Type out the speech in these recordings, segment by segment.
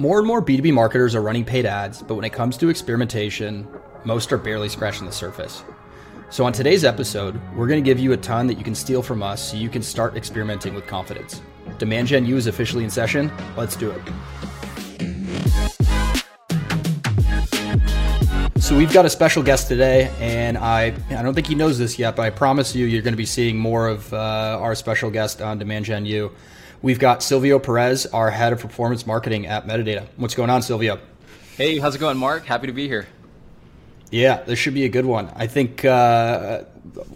More and more B2B marketers are running paid ads, but when it comes to experimentation, most are barely scratching the surface. So, on today's episode, we're going to give you a ton that you can steal from us so you can start experimenting with confidence. Demand Gen U is officially in session. Let's do it. So we've got a special guest today, and I I don't think he knows this yet, but I promise you, you're going to be seeing more of uh, our special guest on Demand Gen U. We've got Silvio Perez, our head of performance marketing at Metadata. What's going on, Silvio? Hey, how's it going, Mark? Happy to be here. Yeah, this should be a good one. I think, uh,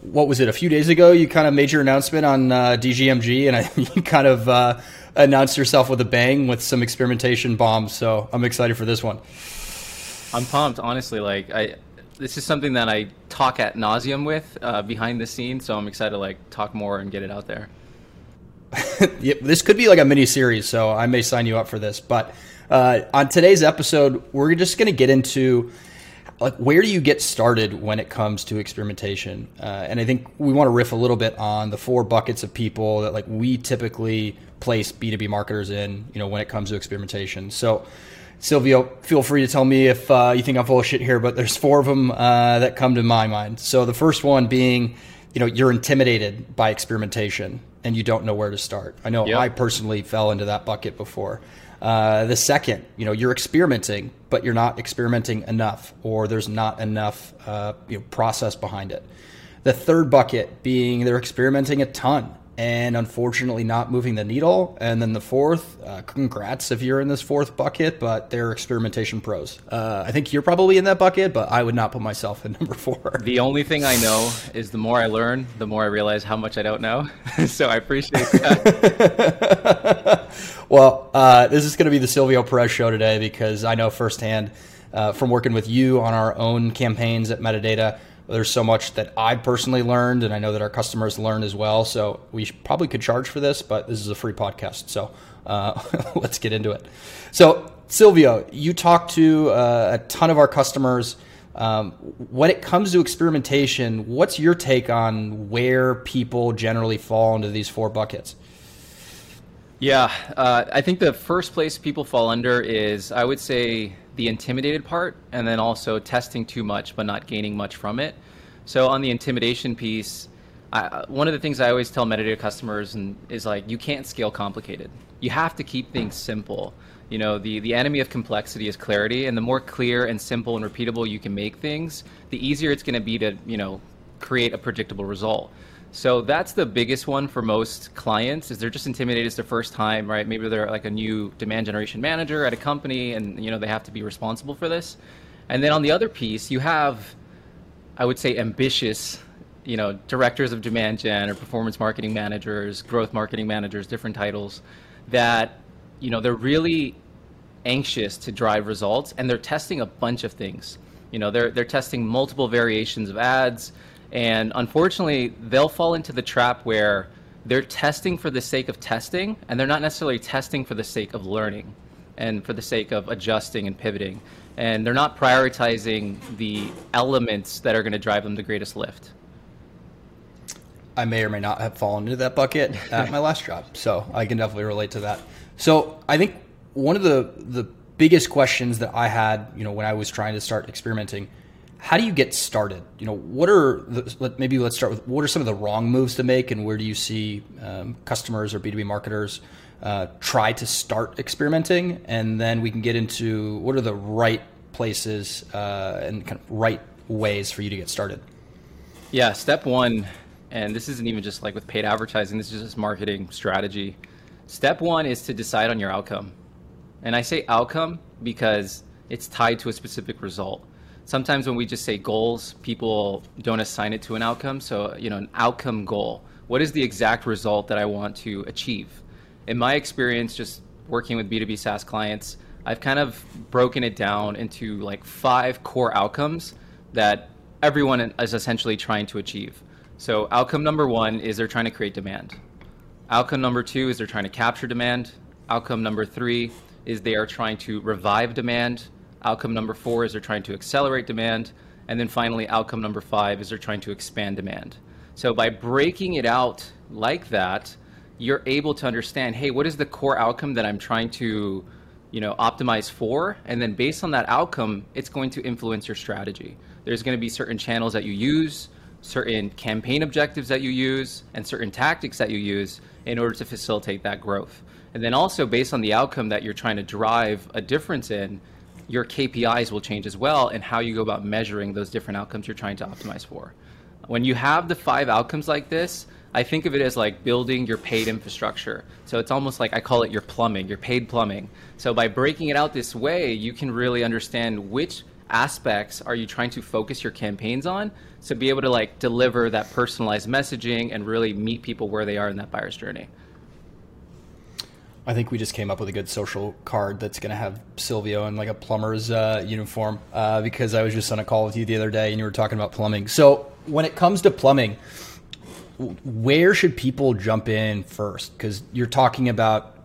what was it, a few days ago, you kind of made your announcement on uh, DGMG, and I, you kind of uh, announced yourself with a bang with some experimentation bombs. So I'm excited for this one. I'm pumped, honestly. Like, I this is something that I talk at nauseum with uh, behind the scenes, so I'm excited to like talk more and get it out there. this could be like a mini series, so I may sign you up for this. But uh, on today's episode, we're just going to get into like where do you get started when it comes to experimentation? Uh, and I think we want to riff a little bit on the four buckets of people that like we typically place B2B marketers in, you know, when it comes to experimentation. So, Silvio, feel free to tell me if uh, you think I'm full of shit here, but there's four of them uh, that come to my mind. So the first one being, you know, you're intimidated by experimentation and you don't know where to start. I know yep. I personally fell into that bucket before. Uh, the second, you know, you're experimenting, but you're not experimenting enough, or there's not enough uh, you know, process behind it. The third bucket being they're experimenting a ton and unfortunately not moving the needle. And then the fourth, uh, congrats if you're in this fourth bucket, but they're experimentation pros. Uh, I think you're probably in that bucket, but I would not put myself in number four. The only thing I know is the more I learn, the more I realize how much I don't know. so I appreciate that. well, uh, this is going to be the Silvio Perez show today because I know firsthand uh, from working with you on our own campaigns at Metadata there's so much that I personally learned, and I know that our customers learned as well. So we probably could charge for this, but this is a free podcast. So uh, let's get into it. So, Silvio, you talk to uh, a ton of our customers. Um, when it comes to experimentation, what's your take on where people generally fall into these four buckets? Yeah, uh, I think the first place people fall under is, I would say, the intimidated part, and then also testing too much but not gaining much from it. So on the intimidation piece, I, one of the things I always tell metadata customers and, is like you can't scale complicated. You have to keep things simple. You know, the, the enemy of complexity is clarity, and the more clear and simple and repeatable you can make things, the easier it's going to be to, you know, create a predictable result. So that's the biggest one for most clients is they're just intimidated it's their first time, right? Maybe they're like a new demand generation manager at a company and you know they have to be responsible for this. And then on the other piece, you have I would say ambitious, you know, directors of demand gen or performance marketing managers, growth marketing managers, different titles that you know, they're really anxious to drive results and they're testing a bunch of things. You know, they're they're testing multiple variations of ads and unfortunately, they'll fall into the trap where they're testing for the sake of testing, and they're not necessarily testing for the sake of learning and for the sake of adjusting and pivoting. And they're not prioritizing the elements that are going to drive them the greatest lift. I may or may not have fallen into that bucket at my last job, so I can definitely relate to that. So I think one of the the biggest questions that I had, you know, when I was trying to start experimenting how do you get started? You know, what are the, maybe let's start with what are some of the wrong moves to make, and where do you see um, customers or B two B marketers uh, try to start experimenting, and then we can get into what are the right places uh, and kind of right ways for you to get started. Yeah, step one, and this isn't even just like with paid advertising. This is just marketing strategy. Step one is to decide on your outcome, and I say outcome because it's tied to a specific result sometimes when we just say goals, people don't assign it to an outcome. So, you know, an outcome goal. What is the exact result that I want to achieve? In my experience, just working with B2B SaaS clients, I've kind of broken it down into like five core outcomes that everyone is essentially trying to achieve. So, outcome number one is they're trying to create demand. Outcome number two is they're trying to capture demand. Outcome number three is they are trying to revive demand. Outcome number four is they're trying to accelerate demand. And then finally, outcome number five is they're trying to expand demand. So by breaking it out like that, you're able to understand hey, what is the core outcome that I'm trying to you know, optimize for, and then based on that outcome, it's going to influence your strategy. There's going to be certain channels that you use, certain campaign objectives that you use, and certain tactics that you use in order to facilitate that growth. And then also based on the outcome that you're trying to drive a difference in, your KPIs will change as well and how you go about measuring those different outcomes you're trying to optimize for. When you have the five outcomes like this, I think of it as like building your paid infrastructure. So it's almost like I call it your plumbing, your paid plumbing. So by breaking it out this way, you can really understand which aspects are you trying to focus your campaigns on to be able to like deliver that personalized messaging and really meet people where they are in that buyer's journey. I think we just came up with a good social card that's going to have Silvio in like a plumber's uh, uniform uh, because I was just on a call with you the other day and you were talking about plumbing. So when it comes to plumbing, where should people jump in first? Because you're talking about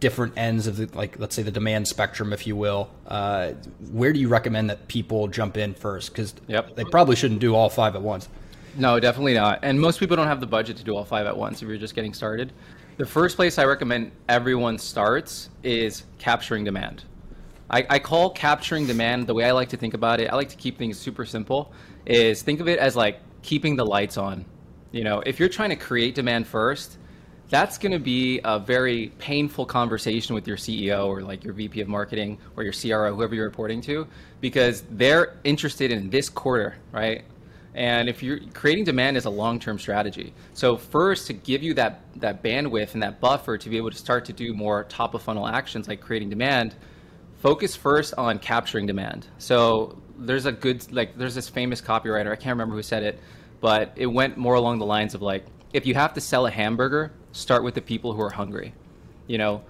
different ends of the like let's say the demand spectrum if you will uh, where do you recommend that people jump in first because yep. they probably shouldn't do all five at once no definitely not and most people don't have the budget to do all five at once if you're just getting started the first place i recommend everyone starts is capturing demand I, I call capturing demand the way i like to think about it i like to keep things super simple is think of it as like keeping the lights on you know if you're trying to create demand first that's going to be a very painful conversation with your CEO or like your VP of marketing or your CRO, whoever you're reporting to, because they're interested in this quarter, right? And if you're creating demand is a long-term strategy. So first, to give you that that bandwidth and that buffer to be able to start to do more top of funnel actions like creating demand, focus first on capturing demand. So there's a good like there's this famous copywriter I can't remember who said it, but it went more along the lines of like if you have to sell a hamburger, start with the people who are hungry. You know,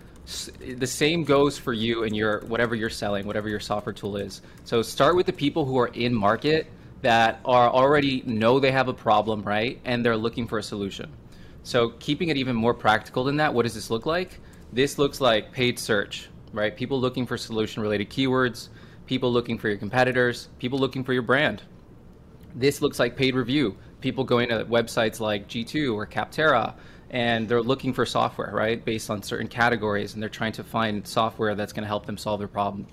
the same goes for you and your whatever you're selling, whatever your software tool is. So start with the people who are in market that are already know they have a problem, right? And they're looking for a solution. So keeping it even more practical than that, what does this look like? This looks like paid search, right? People looking for solution related keywords, people looking for your competitors, people looking for your brand. This looks like paid review, people going to websites like G2 or Capterra and they're looking for software, right, based on certain categories, and they're trying to find software that's going to help them solve their problem.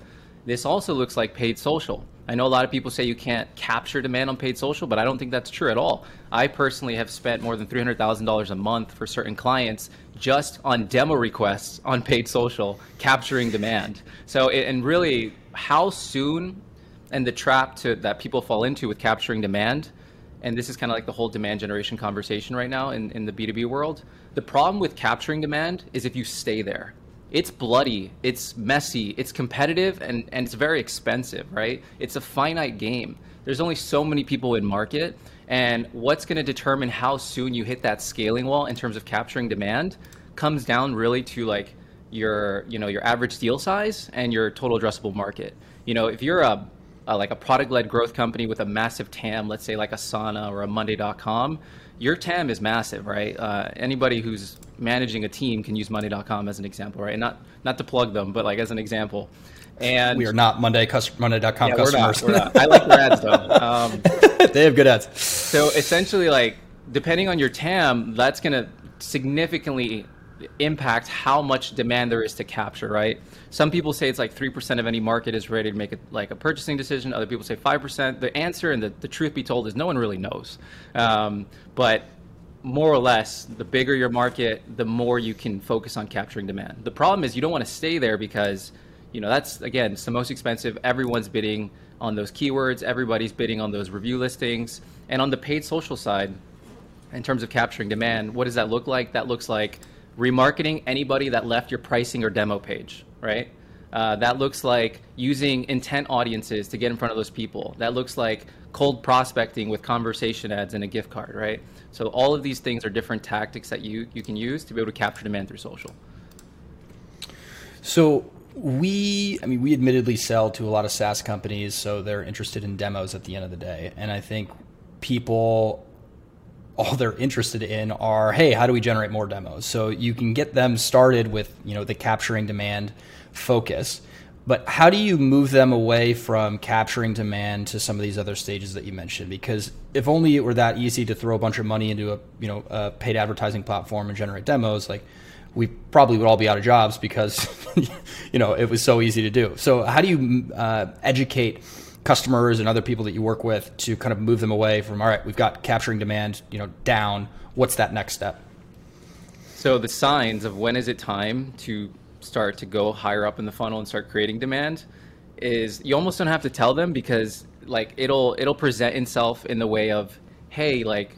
This also looks like paid social. I know a lot of people say you can't capture demand on paid social, but I don't think that's true at all. I personally have spent more than $300,000 a month for certain clients just on demo requests on paid social, capturing demand. So, and really, how soon and the trap to, that people fall into with capturing demand and this is kind of like the whole demand generation conversation right now in, in the B2B world. The problem with capturing demand is if you stay there. It's bloody, it's messy, it's competitive, and, and it's very expensive, right? It's a finite game. There's only so many people in market, and what's going to determine how soon you hit that scaling wall in terms of capturing demand comes down really to like your you know your average deal size and your total addressable market. You know, if you're a uh, like a product-led growth company with a massive TAM, let's say like Asana or a Monday.com, your TAM is massive, right? Uh, anybody who's managing a team can use Monday.com as an example, right? not not to plug them, but like as an example. And we are not Monday Monday.com yeah, customers. We're not, we're not. I like their ads though. Um, they have good ads. So essentially, like depending on your TAM, that's going to significantly impact how much demand there is to capture, right? Some people say it's like 3% of any market is ready to make a, like a purchasing decision. Other people say 5%. The answer and the, the truth be told is no one really knows. Um, but more or less, the bigger your market, the more you can focus on capturing demand. The problem is you don't want to stay there because, you know, that's, again, it's the most expensive. Everyone's bidding on those keywords. Everybody's bidding on those review listings. And on the paid social side, in terms of capturing demand, what does that look like? That looks like remarketing anybody that left your pricing or demo page, right? Uh, that looks like using intent audiences to get in front of those people. That looks like cold prospecting with conversation ads and a gift card, right? So all of these things are different tactics that you you can use to be able to capture demand through social. So we, I mean, we admittedly sell to a lot of SaaS companies, so they're interested in demos at the end of the day, and I think people all they're interested in are hey how do we generate more demos? So you can get them started with you know the capturing demand focus. But how do you move them away from capturing demand to some of these other stages that you mentioned? Because if only it were that easy to throw a bunch of money into a you know a paid advertising platform and generate demos like we probably would all be out of jobs because you know it was so easy to do. So how do you uh, educate customers and other people that you work with to kind of move them away from all right, we've got capturing demand, you know, down. What's that next step? So the signs of when is it time to start to go higher up in the funnel and start creating demand is you almost don't have to tell them because like it'll it'll present itself in the way of hey like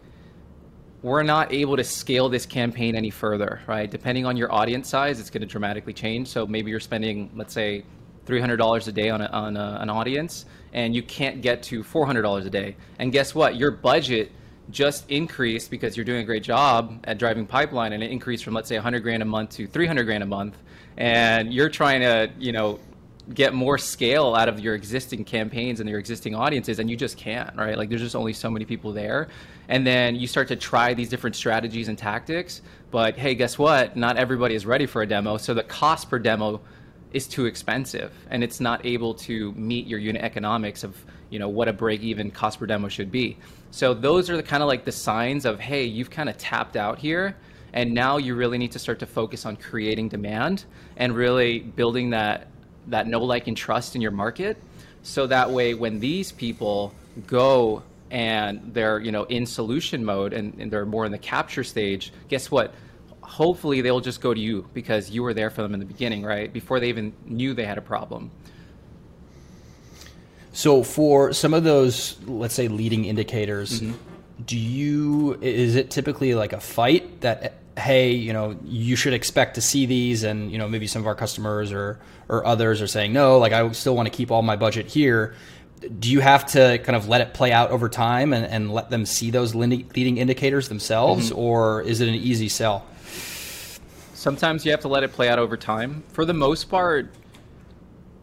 we're not able to scale this campaign any further right depending on your audience size it's going to dramatically change so maybe you're spending let's say $300 a day on, a, on a, an audience and you can't get to $400 a day. And guess what? Your budget just increased because you're doing a great job at driving pipeline and it increased from let's say 100 grand a month to 300 grand a month. And you're trying to you know get more scale out of your existing campaigns and your existing audiences and you just can't right? Like there's just only so many people there. And then you start to try these different strategies and tactics. But hey guess what? Not everybody is ready for a demo so the cost per demo is too expensive and it's not able to meet your unit economics of you know what a break even cost per demo should be so those are the kind of like the signs of hey you've kind of tapped out here and now you really need to start to focus on creating demand and really building that that know, like, and trust in your market. So that way, when these people go and they're you know in solution mode and, and they're more in the capture stage, guess what? Hopefully, they'll just go to you because you were there for them in the beginning, right? Before they even knew they had a problem. So, for some of those, let's say, leading indicators, mm-hmm. do you is it typically like a fight that hey, you know, you should expect to see these, and you know, maybe some of our customers or or others are saying no, like I still want to keep all my budget here. Do you have to kind of let it play out over time and, and let them see those leading indicators themselves, mm-hmm. or is it an easy sell? Sometimes you have to let it play out over time. For the most part,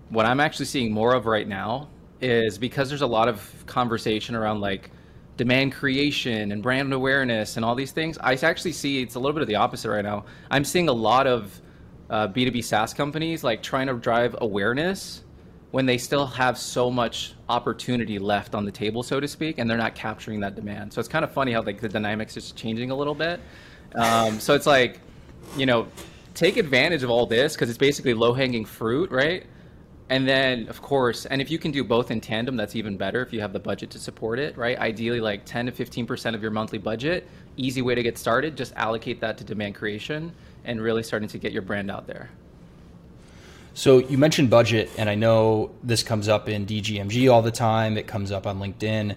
what I'm actually seeing more of right now is because there's a lot of conversation around like demand creation and brand awareness and all these things. I actually see it's a little bit of the opposite right now. I'm seeing a lot of uh, B2B SaaS companies like trying to drive awareness when they still have so much opportunity left on the table, so to speak, and they're not capturing that demand. So it's kind of funny how like the dynamics is changing a little bit. Um, so it's like, you know, take advantage of all this because it's basically low hanging fruit, right? And then, of course, and if you can do both in tandem, that's even better if you have the budget to support it, right? Ideally, like 10 to 15% of your monthly budget, easy way to get started, just allocate that to demand creation and really starting to get your brand out there. So you mentioned budget, and I know this comes up in DGMG all the time, it comes up on LinkedIn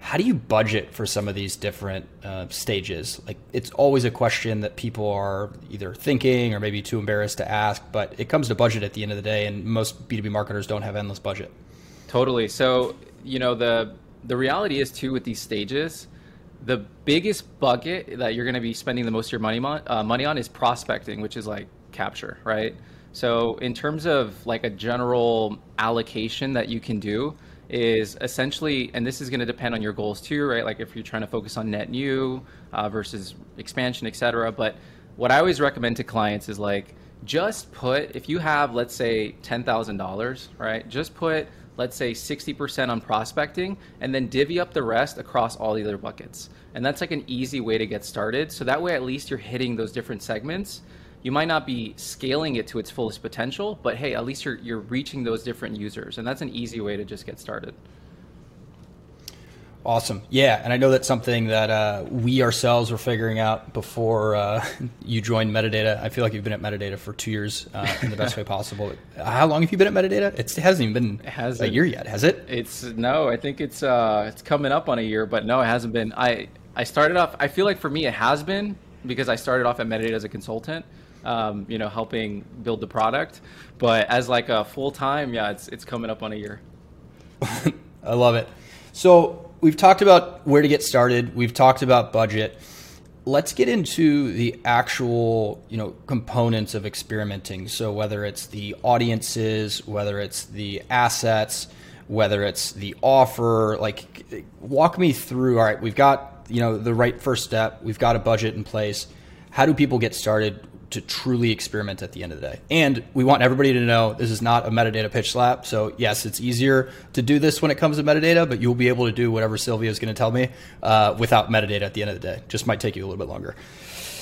how do you budget for some of these different uh, stages? Like, it's always a question that people are either thinking or maybe too embarrassed to ask, but it comes to budget at the end of the day, and most B2B marketers don't have endless budget. Totally. So, you know, the the reality is too with these stages, the biggest bucket that you're going to be spending the most of your money on, uh, money on is prospecting, which is like capture, right? So, in terms of like a general allocation that you can do, is essentially, and this is going to depend on your goals too, right? Like if you're trying to focus on net new uh, versus expansion, et cetera. But what I always recommend to clients is like, just put, if you have, let's say, $10,000, right? Just put, let's say, 60% on prospecting and then divvy up the rest across all the other buckets. And that's like an easy way to get started. So that way, at least you're hitting those different segments you might not be scaling it to its fullest potential, but hey, at least you're you're reaching those different users, and that's an easy way to just get started. Awesome. Yeah, and I know that's something that uh, we ourselves were figuring out before uh, you joined Metadata. I feel like you've been at Metadata for two years uh, in the best way possible. How long have you been at Metadata? It's, it hasn't even been hasn't. a year yet, has it? It's no. I think it's uh, it's coming up on a year, but no, it hasn't been. I I started off. I feel like for me, it has been because I started off at Metadata as a consultant um, you know, helping build the product. But as like a full time, yeah, it's it's coming up on a year. I love it. So we've talked about where to get started. We've talked about budget. Let's get into the actual, you know, components of experimenting. So whether it's the audiences, whether it's the assets, whether it's the offer, like walk me through. All right, we've got, you know, the right first step. We've got a budget in place. How do people get started? To truly experiment at the end of the day. And we want everybody to know this is not a metadata pitch slap. So yes, it's easier to do this when it comes to metadata, but you'll be able to do whatever Silvio is going to tell me uh, without metadata at the end of the day. Just might take you a little bit longer.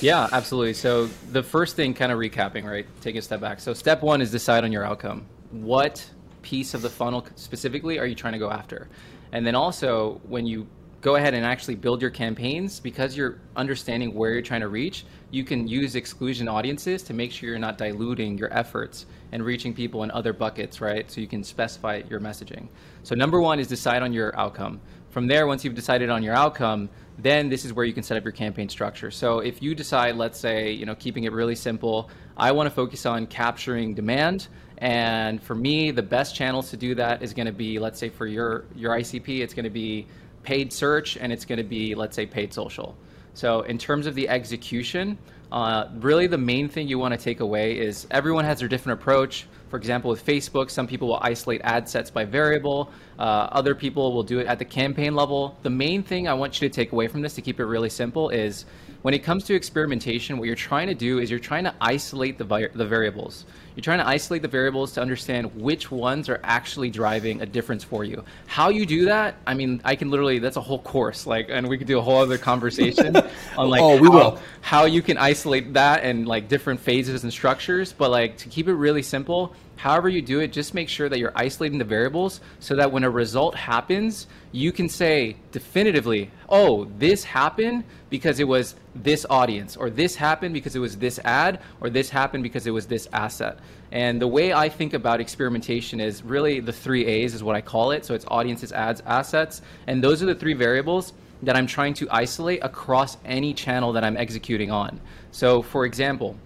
Yeah, absolutely. So the first thing, kind of recapping, right? Taking a step back. So step one is decide on your outcome. What piece of the funnel specifically are you trying to go after? And then also, when you go ahead and actually build your campaigns, because you're understanding where you're trying to reach, you can use exclusion audiences to make sure you're not diluting your efforts and reaching people in other buckets, right? So you can specify your messaging. So number one is decide on your outcome. From there, once you've decided on your outcome, then this is where you can set up your campaign structure. So if you decide, let's say, you know, keeping it really simple, I want to focus on capturing demand. And for me, the best channels to do that is going to be, let's say, for your your ICP, it's going to be paid search and it's going to be, let's say, paid social. So in terms of the execution, uh, really the main thing you want to take away is everyone has their different approach. For example, with Facebook, some people will isolate ad sets by variable. Uh, other people will do it at the campaign level. The main thing I want you to take away from this to keep it really simple is when it comes to experimentation, what you're trying to do is you're trying to isolate the, vi- the variables. You're trying to isolate the variables to understand which ones are actually driving a difference for you. How you do that, I mean, I can literally, that's a whole course, like, and we could do a whole other conversation on like oh, we how, will. how you can isolate that and like different phases and structures. But like to keep it really simple, however you do it, just make sure that you're isolating the variables so that when a result happens, you can say definitively, oh, this happened because it was this audience, or this happened because it was this ad, or this happened because it was this asset. And the way I think about experimentation is really the three A's is what I call it. So it's audiences, ads, assets. And those are the three variables that I'm trying to isolate across any channel that I'm executing on. So for example,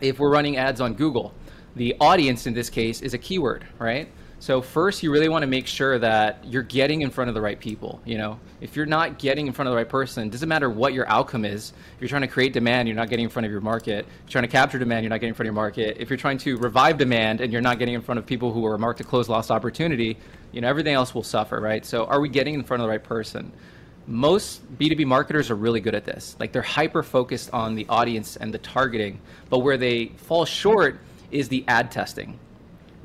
if we're running ads on Google, the audience in this case is a keyword, right? So first, you really want to make sure that you're getting in front of the right people. You know, if you're not getting in front of the right person, doesn't matter what your outcome is. If you're trying to create demand, you're not getting in front of your market. If you're trying to capture demand, you're not getting in front of your market. If you're trying to revive demand and you're not getting in front of people who are marked to close lost opportunity, you know, everything else will suffer, right? So are we getting in front of the right person? Most B2B marketers are really good at this. Like they're hyper focused on the audience and the targeting, but where they fall short is the ad testing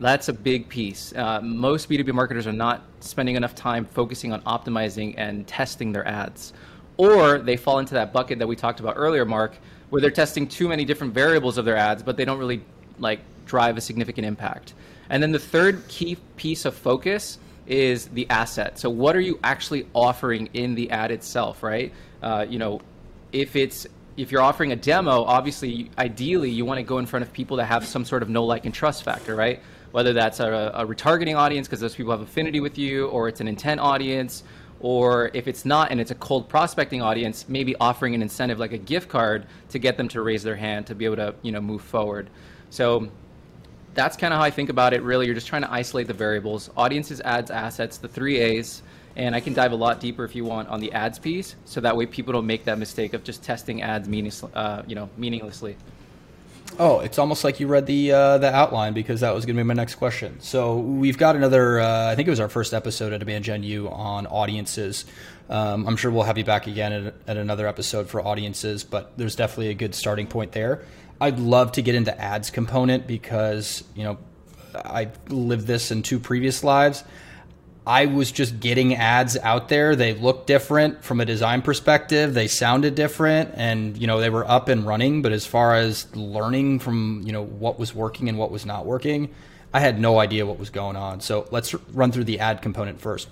that's a big piece. Uh, most B2B marketers are not spending enough time focusing on optimizing and testing their ads. Or they fall into that bucket that we talked about earlier, Mark, where they're testing too many different variables of their ads, but they don't really like drive a significant impact. And then the third key piece of focus is the asset. So what are you actually offering in the ad itself, right? Uh, you know, if it's if you're offering a demo, obviously, ideally, you want to go in front of people that have some sort of no like and trust factor, right? Whether that's a, a retargeting audience because those people have affinity with you, or it's an intent audience, or if it's not and it's a cold prospecting audience, maybe offering an incentive like a gift card to get them to raise their hand to be able to you know move forward. So that's kind of how I think about it. Really, you're just trying to isolate the variables, audiences, ads, assets, the three A's. And I can dive a lot deeper if you want on the ads piece, so that way people don't make that mistake of just testing ads meaningless, uh, you know, meaninglessly. Oh, it's almost like you read the uh, the outline because that was going to be my next question. So we've got another. Uh, I think it was our first episode at Gen U on audiences. Um, I'm sure we'll have you back again at, at, another episode for audiences, but there's definitely a good starting point there. I'd love to get into ads component because you know I lived this in two previous lives. I was just getting ads out there. They looked different from a design perspective. They sounded different and, you know, they were up and running. But as far as learning from, you know, what was working and what was not working, I had no idea what was going on. So let's run through the ad component first.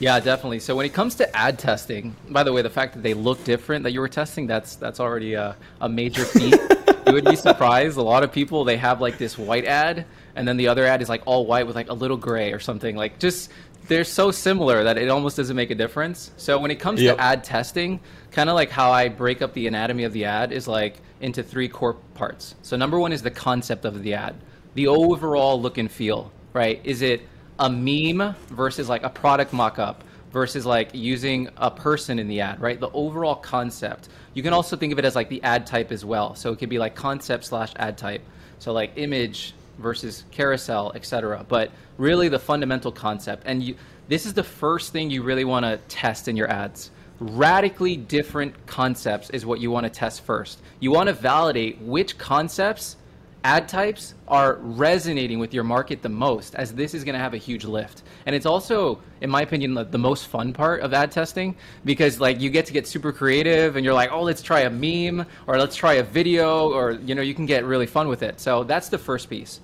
Yeah, definitely. So when it comes to ad testing, by the way, the fact that they look different that you were testing, that's that's already a, a major feat. you would be surprised. A lot of people they have like this white ad and then the other ad is like all white with like a little gray or something. Like just they're so similar that it almost doesn't make a difference. So when it comes yep. to ad testing, kind of like how I break up the anatomy of the ad is like into three core parts. So number one is the concept of the ad, the overall look and feel, right? Is it a meme versus like a product mock-up versus like using a person in the ad, right? The overall concept. You can also think of it as like the ad type as well. So it could be like concept slash ad type. So like image, versus carousel, etc. But really the fundamental concept. And you, this is the first thing you really want to test in your ads. Radically different concepts is what you want to test first. You want to validate which concepts ad types are resonating with your market the most, as this is going to have a huge lift. And it's also, in my opinion, the, the, most fun part of ad testing because like you get to get super creative and you're like, oh, let's try a meme or let's try a video or you know you can get really fun with it. So that's the first piece.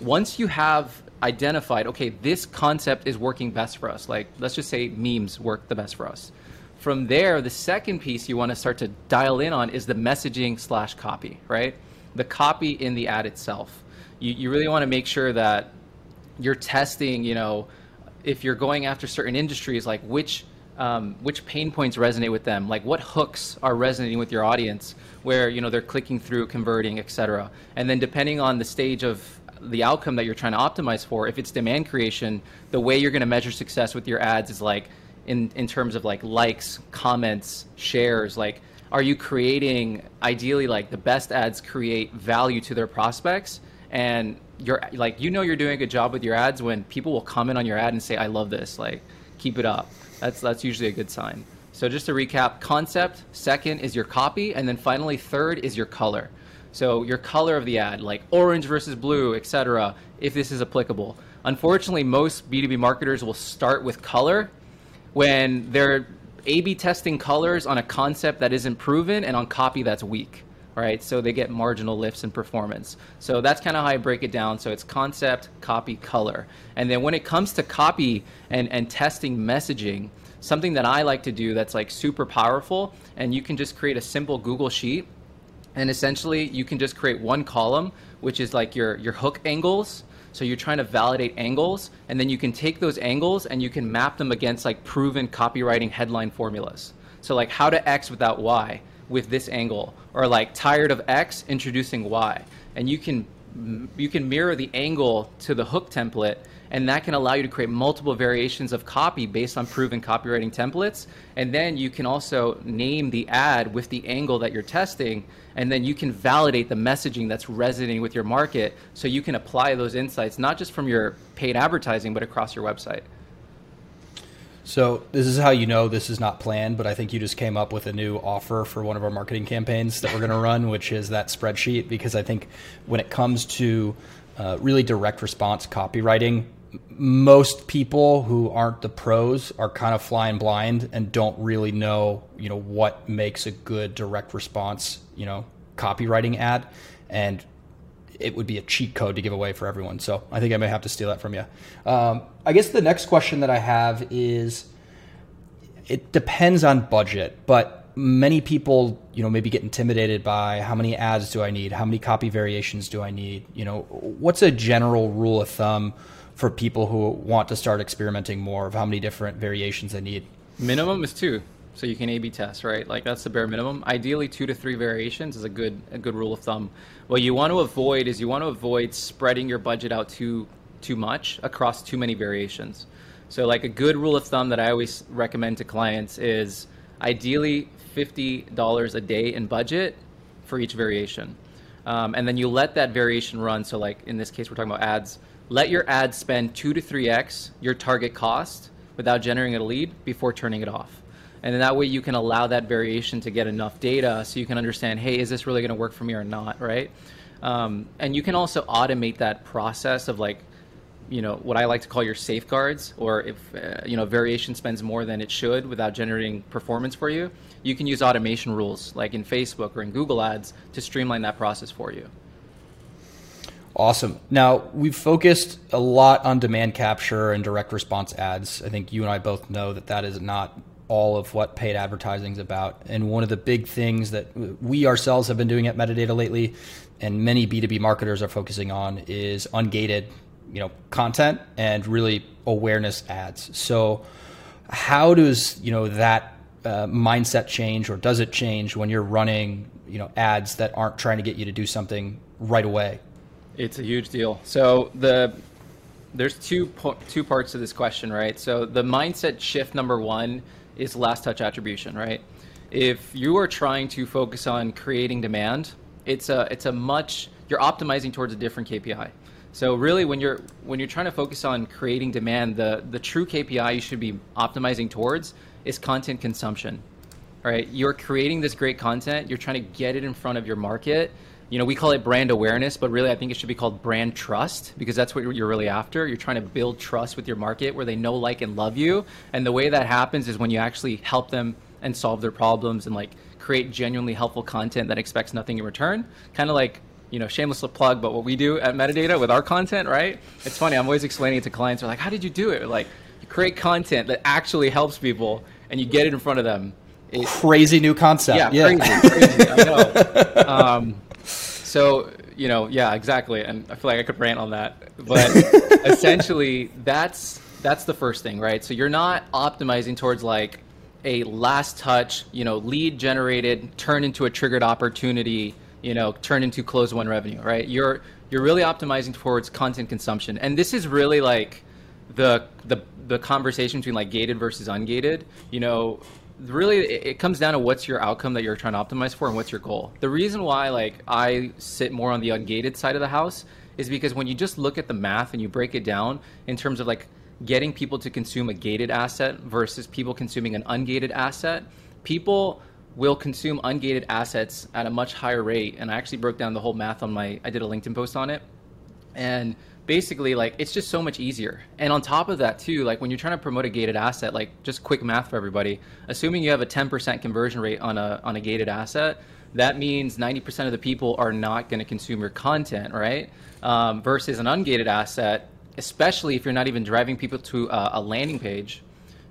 Once you have identified, okay, this concept is working best for us. Like let's just say memes work the best for us. From there, the second piece you want to start to dial in on is the messaging slash copy, right? the copy in the ad itself. You, you really want to make sure that you're testing, you know, if you're going after certain industries, like which um, which pain points resonate with them, like what hooks are resonating with your audience, where you know they're clicking through, converting, etc. And then depending on the stage of the outcome that you're trying to optimize for, if it's demand creation, the way you're going to measure success with your ads is like in in terms of like likes, comments, shares, like are you creating ideally like the best ads create value to their prospects? And you're like you know you're doing a good job with your ads when people will comment on your ad and say i love this like keep it up. That's that's usually a good sign. So just to recap concept second is your copy and then finally third is your color so your color of the ad like orange versus blue etc if this is applicable unfortunately most b2b marketers will start with color when they're a/B testing colors on a concept that isn't proven and on copy that's weak. Right, so they get marginal lifts in performance. So that's kind of how I break it down. So it's concept, copy, color. And then when it comes to copy and, and testing messaging, something that I like to do that's like super powerful, and you can just create a simple Google Sheet. And essentially, you can just create one column, which is like your, your hook angles, so you're trying to validate angles, and then you can take those angles and you can map them against like proven copywriting headline formulas. So like how to X without Y with this angle, or like tired of X, introducing Y, and you can mm, you can mirror the angle to the hook template and that can allow you to create multiple variations of copy based on proven copywriting templates. And then you can also name the ad with the angle that you're testing and then you can validate the messaging that's resonating with your market so you can apply those insights not just from your paid advertising but across your website so this is how you know this is not planned, but I think you just came up with a new offer for one of our marketing campaigns that we're going to run, which is that spreadsheet. Because I think when it comes to uh, really direct response copywriting, most people who aren't the pros are kind of flying blind and don't really know, you know, what makes a good direct response, you know, copywriting ad. And it would be a cheat code to give away for everyone. So I think I may have to steal that from you. Um, I guess the next question that I have is it depends on budget, but many people, you know, maybe get intimidated by how many ads do I need? How many copy variations do I need? You know, what's a general rule of thumb for people who want to start experimenting more of how many different variations they need? Minimum is two. So you can A/B test, right? Like that's the bare minimum. Ideally, two to three variations is a good a good rule of thumb. What you want to avoid is you want to avoid spreading your budget out too too much across too many variations. So like a good rule of thumb that I always recommend to clients is ideally fifty dollars a day in budget for each variation, um, and then you let that variation run. So like in this case, we're talking about ads. Let your ad spend two to three x your target cost without generating a lead before turning it off. And then that way you can allow that variation to get enough data so you can understand hey is this really going to work for me or not right? Um, and you can also automate that process of like you know what i like to call your safeguards or if uh, you know variation spends more than it should without generating performance for you you can use automation rules like in facebook or in google ads to streamline that process for you Awesome. Now, we've focused a lot on demand capture and direct response ads. I think you and I both know that that is not all of what paid advertising is about. And one of the big things that we ourselves have been doing at Metadata lately, and many B2B marketers are focusing on, is ungated, you know, content and really awareness ads. So, how does you know that uh, mindset change, or does it change when you're running, you know, ads that aren't trying to get you to do something right away? It's a huge deal. So the there's two two parts to this question, right? So the mindset shift number one is last touch attribution, right? If you are trying to focus on creating demand, it's a it's a much you're optimizing towards a different KPI. So really, when you're when you're trying to focus on creating demand, the the true KPI you should be optimizing towards is content consumption. All right, you're creating this great content. You're trying to get it in front of your market you know, we call it brand awareness, but really I think it should be called brand trust because that's what you're really after. You're trying to build trust with your market where they know, like, and love you. And the way that happens is when you actually help them and solve their problems and like create genuinely helpful content that expects nothing in return. Kind of like, you know, shameless plug, but what we do at Metadata with our content, right? It's funny. I'm always explaining it to clients. They're like, how did you do it? Like, you create content that actually helps people and you get it in front of them. It, crazy new concept. Yeah, yeah. crazy, crazy. I know. Um, so you know, yeah, exactly. And I feel like I could rant on that, but essentially, that's that's the first thing, right? So you're not optimizing towards like a last touch, you know, lead generated, turn into a triggered opportunity, you know, turn into close one revenue, right? You're you're really optimizing towards content consumption, and this is really like the the the conversation between like gated versus ungated. You know, really it comes down to what's your outcome that you're trying to optimize for and what's your goal. The reason why like I sit more on the ungated side of the house is because when you just look at the math and you break it down in terms of like getting people to consume a gated asset versus people consuming an ungated asset, people will consume ungated assets at a much higher rate. And I actually broke down the whole math on my I did a LinkedIn post on it. And basically like it's just so much easier. And on top of that too like when you're trying to promote a gated asset like just quick math for everybody assuming you have a 10% conversion rate on a on a gated asset that means 90% of the people are not going to consume your content right? Um, versus an ungated asset especially if you're not even driving people to a, a landing page.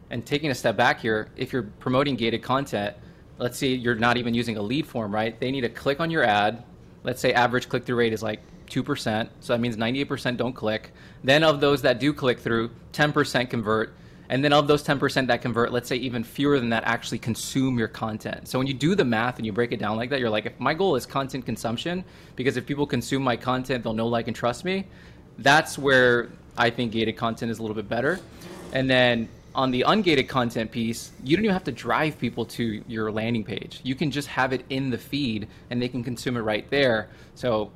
And taking a step back here if you're promoting gated content let's say you're not even using a lead form right? They need to click on your ad. Let's say average click-through rate is like 2%. So that means 98% don't click. Then of those that do click through, 10% convert. And then of those 10% that convert, let's say even fewer than that actually consume your content. So when you do the math and you break it down like that, you're like, if my goal is content consumption, because if people consume my content, they'll know, like, and trust me. That's where I think gated content is a little bit better. And then on the ungated content piece, you don't even have to drive people to your landing page. You can just have it in the feed and they can consume it right there. So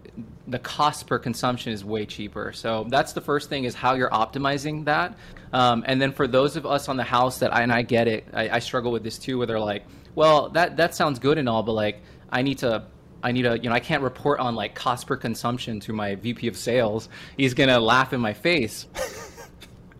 the cost per consumption is way cheaper. So that's the first thing is how you're optimizing that. Um, and then for those of us on the house that I, and I get it, I, I struggle with this too, where they're like, well, that, that sounds good and all, but like, I need to I need a, you know, I can't report on like cost per consumption to my VP of sales. He's gonna laugh in my face.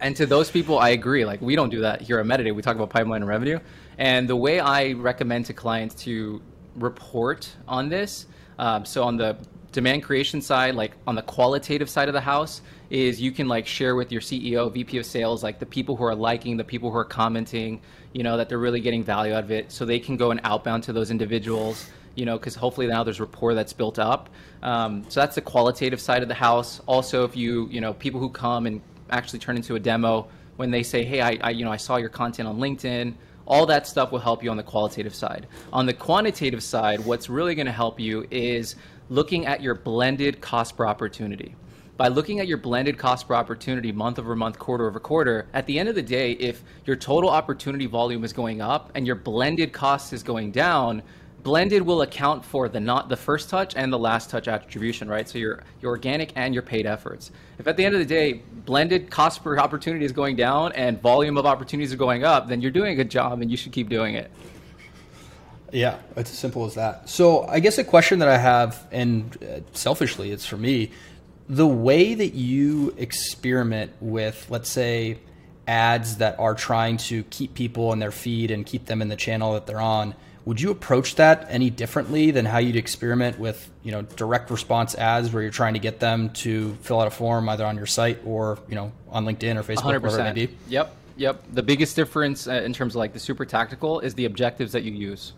And to those people, I agree. Like we don't do that here at Metadata. We talk about pipeline and revenue. And the way I recommend to clients to report on this, um, so on the demand creation side, like on the qualitative side of the house, is you can like share with your CEO, VP of sales, like the people who are liking, the people who are commenting, you know, that they're really getting value out of it, so they can go and outbound to those individuals you know, because hopefully now there's rapport that's built up. Um, so that's the qualitative side of the house. Also, if you, you know, people who come and actually turn into a demo when they say, hey, I, I, you know, I saw your content on LinkedIn. All that stuff will help you on the qualitative side. On the quantitative side, what's really going to help you is looking at your blended cost per opportunity. By looking at your blended cost per opportunity month over month, quarter over quarter, at the end of the day, if your total opportunity volume is going up and your blended cost is going down, blended will account for the not the first touch and the last touch attribution, right? So your your organic and your paid efforts. If at the end of the day blended cost per opportunity is going down and volume of opportunities are going up, then you're doing a good job and you should keep doing it. Yeah, it's as simple as that. So I guess a question that I have, and uh, selfishly, it's for me, the way that you experiment with, let's say, ads that are trying to keep people in their feed and keep them in the channel that they're on would you approach that any differently than how you'd experiment with, you know, direct response ads where you're trying to get them to fill out a form either on your site or, you know, on LinkedIn or Facebook, 100%. whatever it may be? Yep. Yep. The biggest difference uh, in terms of like the super tactical is the objectives that you use.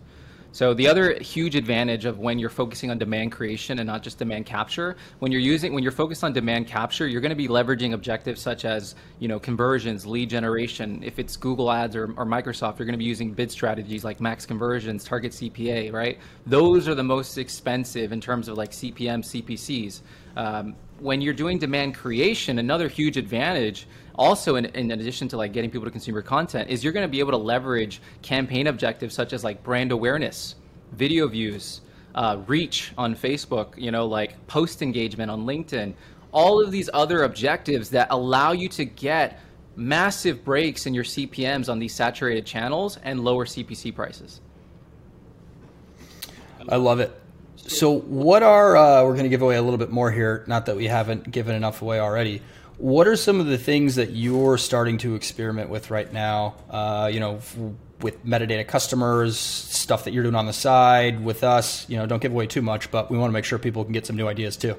So the other huge advantage of when you're focusing on demand creation and not just demand capture, when you're using when you're focused on demand capture, you're going to be leveraging objectives such as you know conversions, lead generation. If it's Google Ads or, or Microsoft, you're going to be using bid strategies like max conversions, target CPA, right? Those are the most expensive in terms of like CPM, CPCs. Um, when you're doing demand creation, another huge advantage also in, in, addition to like getting people to consume your content is you're going to be able to leverage campaign objectives such as like brand awareness video views uh, reach on facebook you know like post engagement on linkedin. All of these other objectives that allow you to get massive breaks in your cpms on these saturated channels and lower cpc prices. I love it So, what are uh, we're going to give away a little bit more here? Not that we haven't given enough away already. What are some of the things that you're starting to experiment with right now? Uh, you know, with metadata customers, stuff that you're doing on the side with us. You know, don't give away too much, but we want to make sure people can get some new ideas too.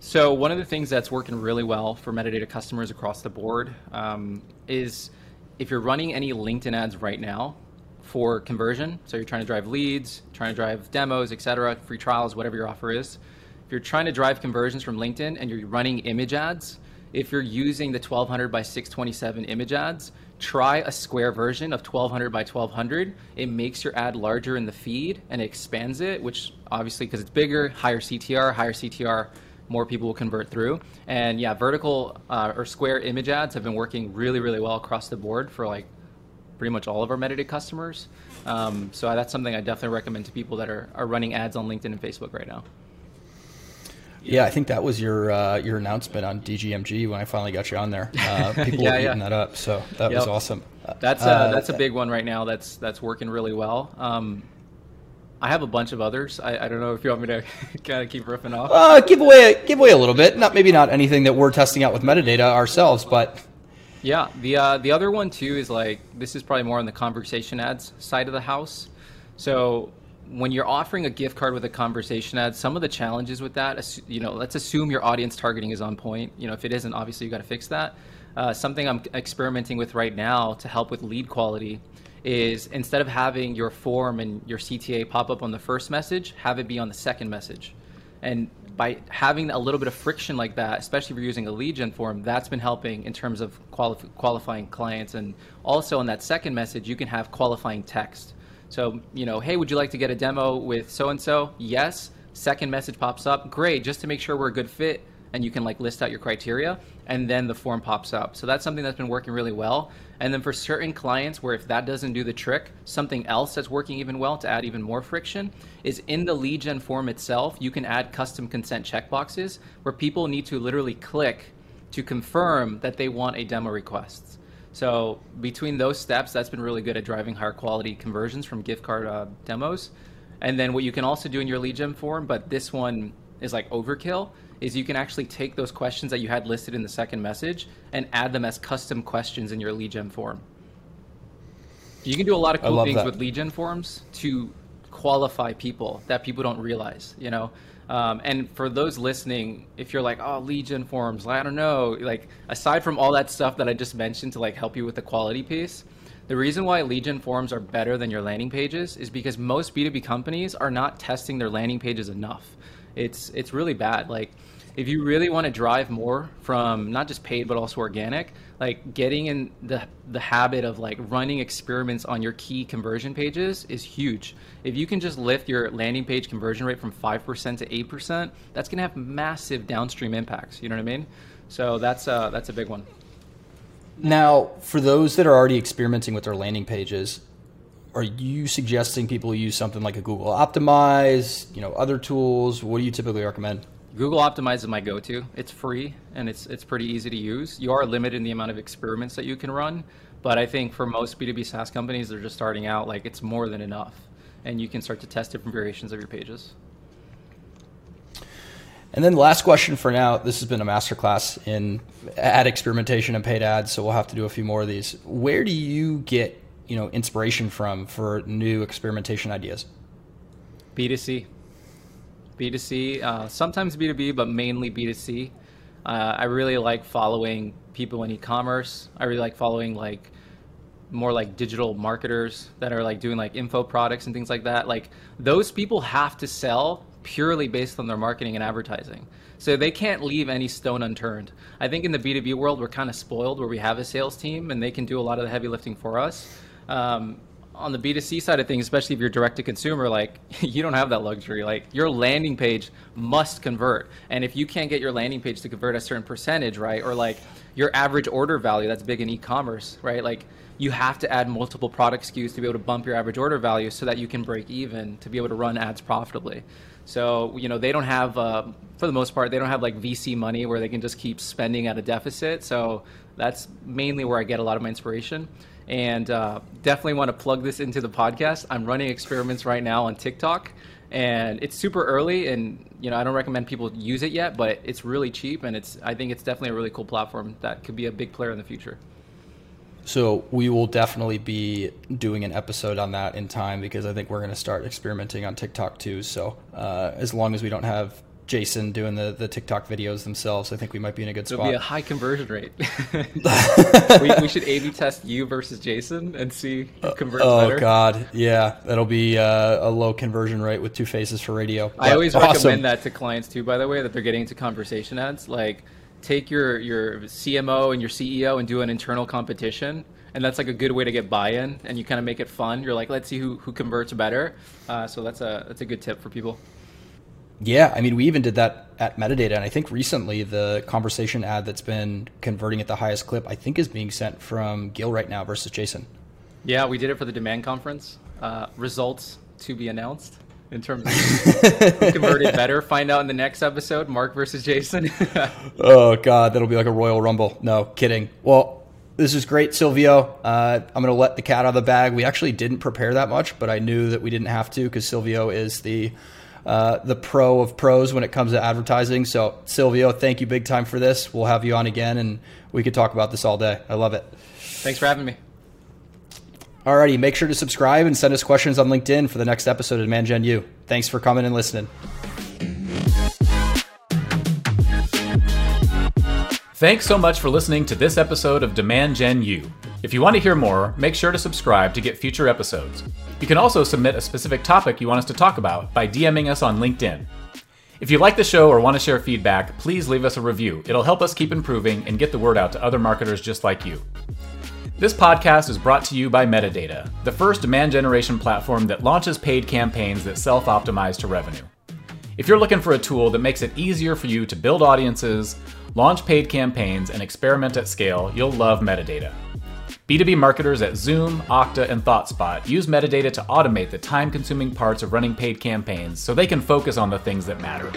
So one of the things that's working really well for metadata customers across the board um, is if you're running any LinkedIn ads right now for conversion, so you're trying to drive leads, trying to drive demos, etc., free trials, whatever your offer is. If you're trying to drive conversions from LinkedIn and you're running image ads, if you're using the 1200 by 627 image ads, try a square version of 1200 by 1200. It makes your ad larger in the feed and it expands it, which obviously because it's bigger, higher CTR, higher CTR, more people will convert through. And yeah, vertical uh, or square image ads have been working really, really well across the board for like pretty much all of our metadata customers. Um, so that's something I definitely recommend to people that are, are running ads on LinkedIn and Facebook right now. Yeah, I think that was your uh, your announcement on DGMG when I finally got you on there. Uh, people yeah, were eating yeah. that up, so that yep. was awesome. That's a, uh, that's a big one right now. That's that's working really well. Um, I have a bunch of others. I, I, don't know if you want me to kind of keep riffing off. Uh, give away give away a little bit. Not maybe not anything that we're testing out with metadata ourselves, but yeah. The uh, the other one too is like this is probably more on the conversation ads side of the house. So when you're offering a gift card with a conversation ad, some of the challenges with that, you know, let's assume your audience targeting is on point. You know, if it isn't, obviously you got to fix that. Uh, something I'm experimenting with right now to help with lead quality is instead of having your form and your CTA pop up on the first message, have it be on the second message. And by having a little bit of friction like that, especially if you're using a lead gen form, that's been helping in terms of quali- qualifying clients. And also in that second message, you can have qualifying text. So, you know, hey, would you like to get a demo with so and so? Yes. Second message pops up. Great, just to make sure we're a good fit and you can like list out your criteria and then the form pops up. So that's something that's been working really well. And then for certain clients where if that doesn't do the trick, something else that's working even well to add even more friction is in the lead gen form itself, you can add custom consent checkboxes where people need to literally click to confirm that they want a demo request. So between those steps, that's been really good at driving higher quality conversions from gift card uh, demos. And then what you can also do in your lead gen form, but this one is like overkill, is you can actually take those questions that you had listed in the second message and add them as custom questions in your lead gen form. You can do a lot of cool things that. with lead gen forms to qualify people that people don't realize, you know. Um, and for those listening, if you're like, oh, lead gen forms, I don't know, like aside from all that stuff that I just mentioned to like help you with the quality piece, the reason why gen forms are better than your landing pages is because most B2B companies are not testing their landing pages enough. It's it's really bad. Like if you really want to drive more from not just paid but also organic, like getting in the the habit of like running experiments on your key conversion pages is huge. If you can just lift your landing page conversion rate from 5% to 8%, that's going to have massive downstream impacts, you know what I mean? So that's uh that's a big one. Now, for those that are already experimenting with their landing pages, are you suggesting people use something like a Google Optimize, you know, other tools? What do you typically recommend? Google Optimize is my go-to. It's free and it's it's pretty easy to use. You are limited in the amount of experiments that you can run, but I think for most B2B SaaS companies, they're just starting out. Like it's more than enough, and you can start to test different variations of your pages. And then the last question for now. This has been a masterclass in ad experimentation and paid ads, so we'll have to do a few more of these. Where do you get you know inspiration from for new experimentation ideas? B2C. B2C, uh, sometimes B2B, but mainly B2C. Uh, I really like following people in e-commerce. I really like following like more like digital marketers that are like doing like info products and things like that. Like those people have to sell purely based on their marketing and advertising. So they can't leave any stone unturned. I think in the B2B world, we're kind of spoiled where we have a sales team and they can do a lot of the heavy lifting for us. Um, on the B2C side of things, especially if you're direct to consumer, like you don't have that luxury. Like your landing page must convert. And if you can't get your landing page to convert a certain percentage, right? Or like your average order value, that's big in e-commerce, right? Like you have to add multiple product SKUs to be able to bump your average order value so that you can break even to be able to run ads profitably. So, you know, they don't have, uh, for the most part, they don't have like VC money where they can just keep spending at a deficit. So that's mainly where I get a lot of my inspiration and uh, definitely want to plug this into the podcast. I'm running experiments right now on TikTok, and it's super early and you know i don't recommend people use it yet but it's really cheap and it's i think it's definitely a really cool platform that could be a big player in the future so we will definitely be doing an episode on that in time because i think we're going to start experimenting on tiktok too so uh, as long as we don't have Jason doing the, the TikTok videos themselves, I think we might be in a good It'll spot. It'll be a high conversion rate. we, we, should A/B test you versus Jason and see who converts oh, better. Oh God, yeah, that'll be uh, a low conversion rate with two faces for radio. I always awesome. recommend that to clients too. By the way, that they're getting into conversation ads. Like, take your your CMO and your CEO and do an internal competition. And that's like a good way to get buy-in, and you kind of make it fun. You're like, let's see who, who converts better. Uh, so that's a that's a good tip for people. Yeah, I mean, we even did that at Metadata, and I think recently the conversation ad that's been converting at the highest clip, I think, is being sent from Gil right now versus Jason. Yeah, we did it for the demand conference. Uh, results to be announced in terms of converted better. Find out in the next episode, Mark versus Jason. oh God, that'll be like a Royal Rumble. No kidding. Well, this is great, Silvio. Uh, I'm going to let the cat out of the bag. We actually didn't prepare that much, but I knew that we didn't have to because Silvio is the uh, the pro of pros when it comes to advertising. So, Silvio, thank you big time for this. We'll have you on again, and we could talk about this all day. I love it. Thanks for having me. Alrighty, make sure to subscribe and send us questions on LinkedIn for the next episode of Demand Gen U. Thanks for coming and listening. Thanks so much for listening to this episode of Demand Gen U. If you want to hear more, make sure to subscribe to get future episodes. You can also submit a specific topic you want us to talk about by DMing us on LinkedIn. If you like the show or want to share feedback, please leave us a review. It'll help us keep improving and get the word out to other marketers just like you. This podcast is brought to you by Metadata, the first demand generation platform that launches paid campaigns that self optimize to revenue. If you're looking for a tool that makes it easier for you to build audiences, launch paid campaigns, and experiment at scale, you'll love Metadata. B2B marketers at Zoom, Okta, and ThoughtSpot use metadata to automate the time consuming parts of running paid campaigns so they can focus on the things that matter.